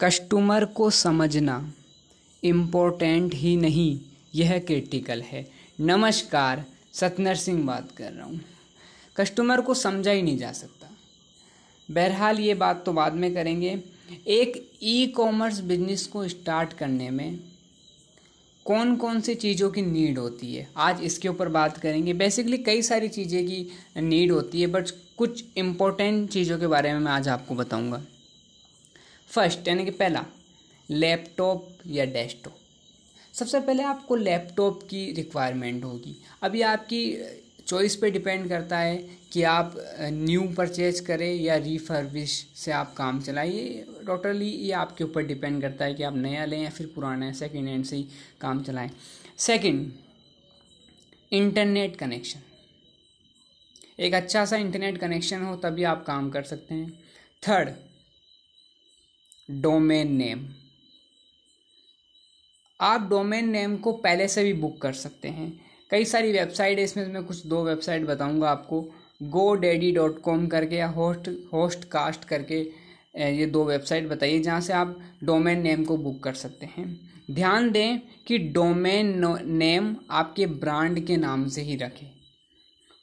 Customer को समझना important ही नहीं, यह क्रिटिकल है। नमस्कार, सतनर सिंह बात कर रहा हूँ। कस्टमर को समझा ही नहीं जा सकता। बहरहाल ये बात तो बाद में करेंगे। एक ई कॉमर्स बिज़नेस को स्टार्ट करने में कौन कौन सी चीज़ों की नीड होती है? आज इसके ऊपर बात करेंगे। बेसिकली कई सारी चीज़ें की नीड होती है बट कुछ इम्पोर्टेंट चीज़ों के बारे में मैं आज आपको बताऊँगा। फ़र्स्ट, यानी कि पहला, लैपटॉप या डेस्कटॉप। सबसे पहले आपको लैपटॉप की रिक्वायरमेंट होगी। अभी आपकी चॉइस पे डिपेंड करता है कि आप न्यू परचेज करें या रिफर्विश से आप काम चलाइए। टोटली ये आपके ऊपर डिपेंड करता है कि आप नया लें या फिर पुराना सेकेंड हैंड से ही काम चलाएँ। सेकेंड इंटरनेट कनेक्शन एक अच्छा सा इंटरनेट कनेक्शन हो तभी आप काम कर सकते हैं। Third domain name. आप डोमेन नेम को पहले से भी बुक कर सकते हैं। कई सारी वेबसाइट है, इसमें मैं कुछ दो वेबसाइट बताऊँगा आपको। गो डेडी डॉट कॉम करके या होस्ट होस्ट कास्ट करके ये दो वेबसाइट बताइए जहाँ से आप डोमेन नेम को बुक कर सकते हैं। ध्यान दें कि डोमेन नेम आपके ब्रांड के नाम से ही रखें।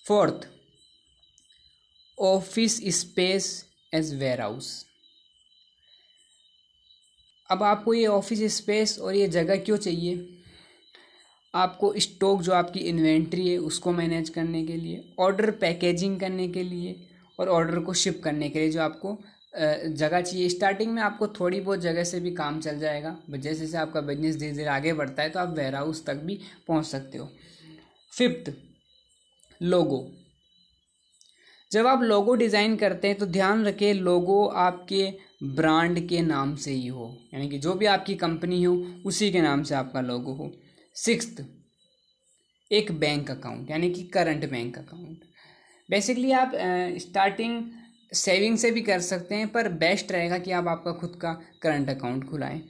Fourth office space as warehouse अब आपको ये ऑफ़िस स्पेस और ये जगह क्यों चाहिए? आपको स्टॉक जो आपकी इन्वेंट्री है, उसको मैनेज करने के लिए ऑर्डर पैकेजिंग करने के लिए और ऑर्डर को शिप करने के लिए जो आपको जगह चाहिए। स्टार्टिंग में आपको थोड़ी बहुत जगह से भी काम चल जाएगा। जैसे जैसे आपका बिज़नेस धीरे धीरे आगे बढ़ता है तो आप वेयर हाउस तक भी पहुँच सकते हो। फिफ्थ लोगो जब आप लोगो डिज़ाइन करते हैं तो ध्यान रखें लोगो आपके ब्रांड के नाम से ही हो। यानी कि जो भी आपकी कंपनी हो, उसी के नाम से आपका लोगो हो। सिक्स एक बैंक अकाउंट यानी कि करंट बैंक अकाउंट बेसिकली आप स्टार्टिंग सेविंग से भी कर सकते हैं, पर बेस्ट रहेगा कि आप आपका खुद का करंट अकाउंट खुलाएँ।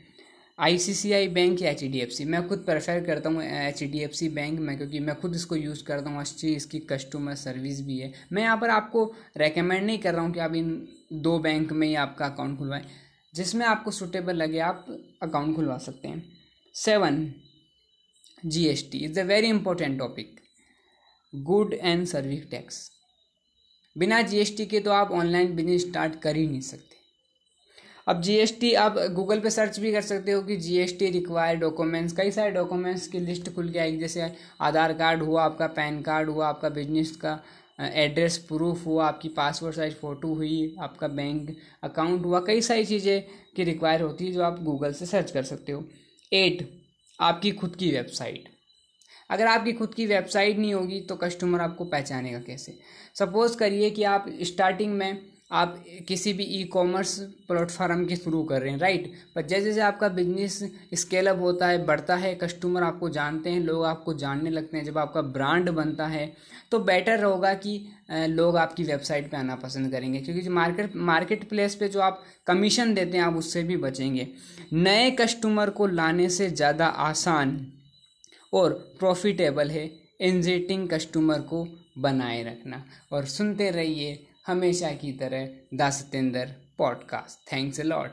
आईसीसीआई बैंक या सी मैं खुद प्रेफर करता हूँ एच बैंक में, क्योंकि मैं खुद इसको यूज़ करता हूँ। अच्छी इसकी कस्टमर सर्विस भी है। मैं यहाँ पर आपको रेकमेंड नहीं कर रहा हूँ कि आप इन दो बैंक में ही आपका अकाउंट खुलवाएँ, जिसमें आपको सुटेबल लगे, आप अकाउंट खुलवा सकते हैं। Seven G S T is a very important topic good and service tax बिना जीएसटी के तो आप ऑनलाइन बिज़नेस स्टार्ट कर ही नहीं सकते। अब जीएसटी आप गूगल पे सर्च भी कर सकते हो कि जीएसटी रिक्वायर्ड डॉक्यूमेंट्स कई सारे डॉक्यूमेंट्स की लिस्ट खुल के आएगी जैसे आधार कार्ड हुआ, आपका पैन कार्ड हुआ, आपका बिज़नेस का एड्रेस प्रूफ हुआ, आपकी पासपोर्ट साइज़ फ़ोटो हुई, आपका बैंक अकाउंट हुआ। कई सारी चीज़ें की रिक्वायर होती है जो आप गूगल से सर्च कर सकते हो। एट आपकी खुद की वेबसाइट अगर आपकी खुद की वेबसाइट नहीं होगी तो कस्टमर आपको पहचानेगा कैसे? सपोज़ करिए कि आप स्टार्टिंग में आप किसी भी ई कॉमर्स प्लेटफार्म के थ्रू कर रहे हैं राइट पर जैसे जैसे आपका बिज़नेस स्केल अप होता है, बढ़ता है कस्टमर आपको जानते हैं, लोग आपको जानने लगते हैं, जब आपका ब्रांड बनता है तो बेटर होगा कि लोग आपकी वेबसाइट पे आना पसंद करेंगे। क्योंकि जो मार्केट मार्केट प्लेस पे जो आप कमीशन देते हैं, आप उससे भी बचेंगे। नए कस्टमर को लाने से ज़्यादा आसान और प्रॉफिटेबल है एंजेटिंग कस्टमर को बनाए रखना। और सुनते रहिए हमेशा की तरह the Satendra podcast. Thanks a lot.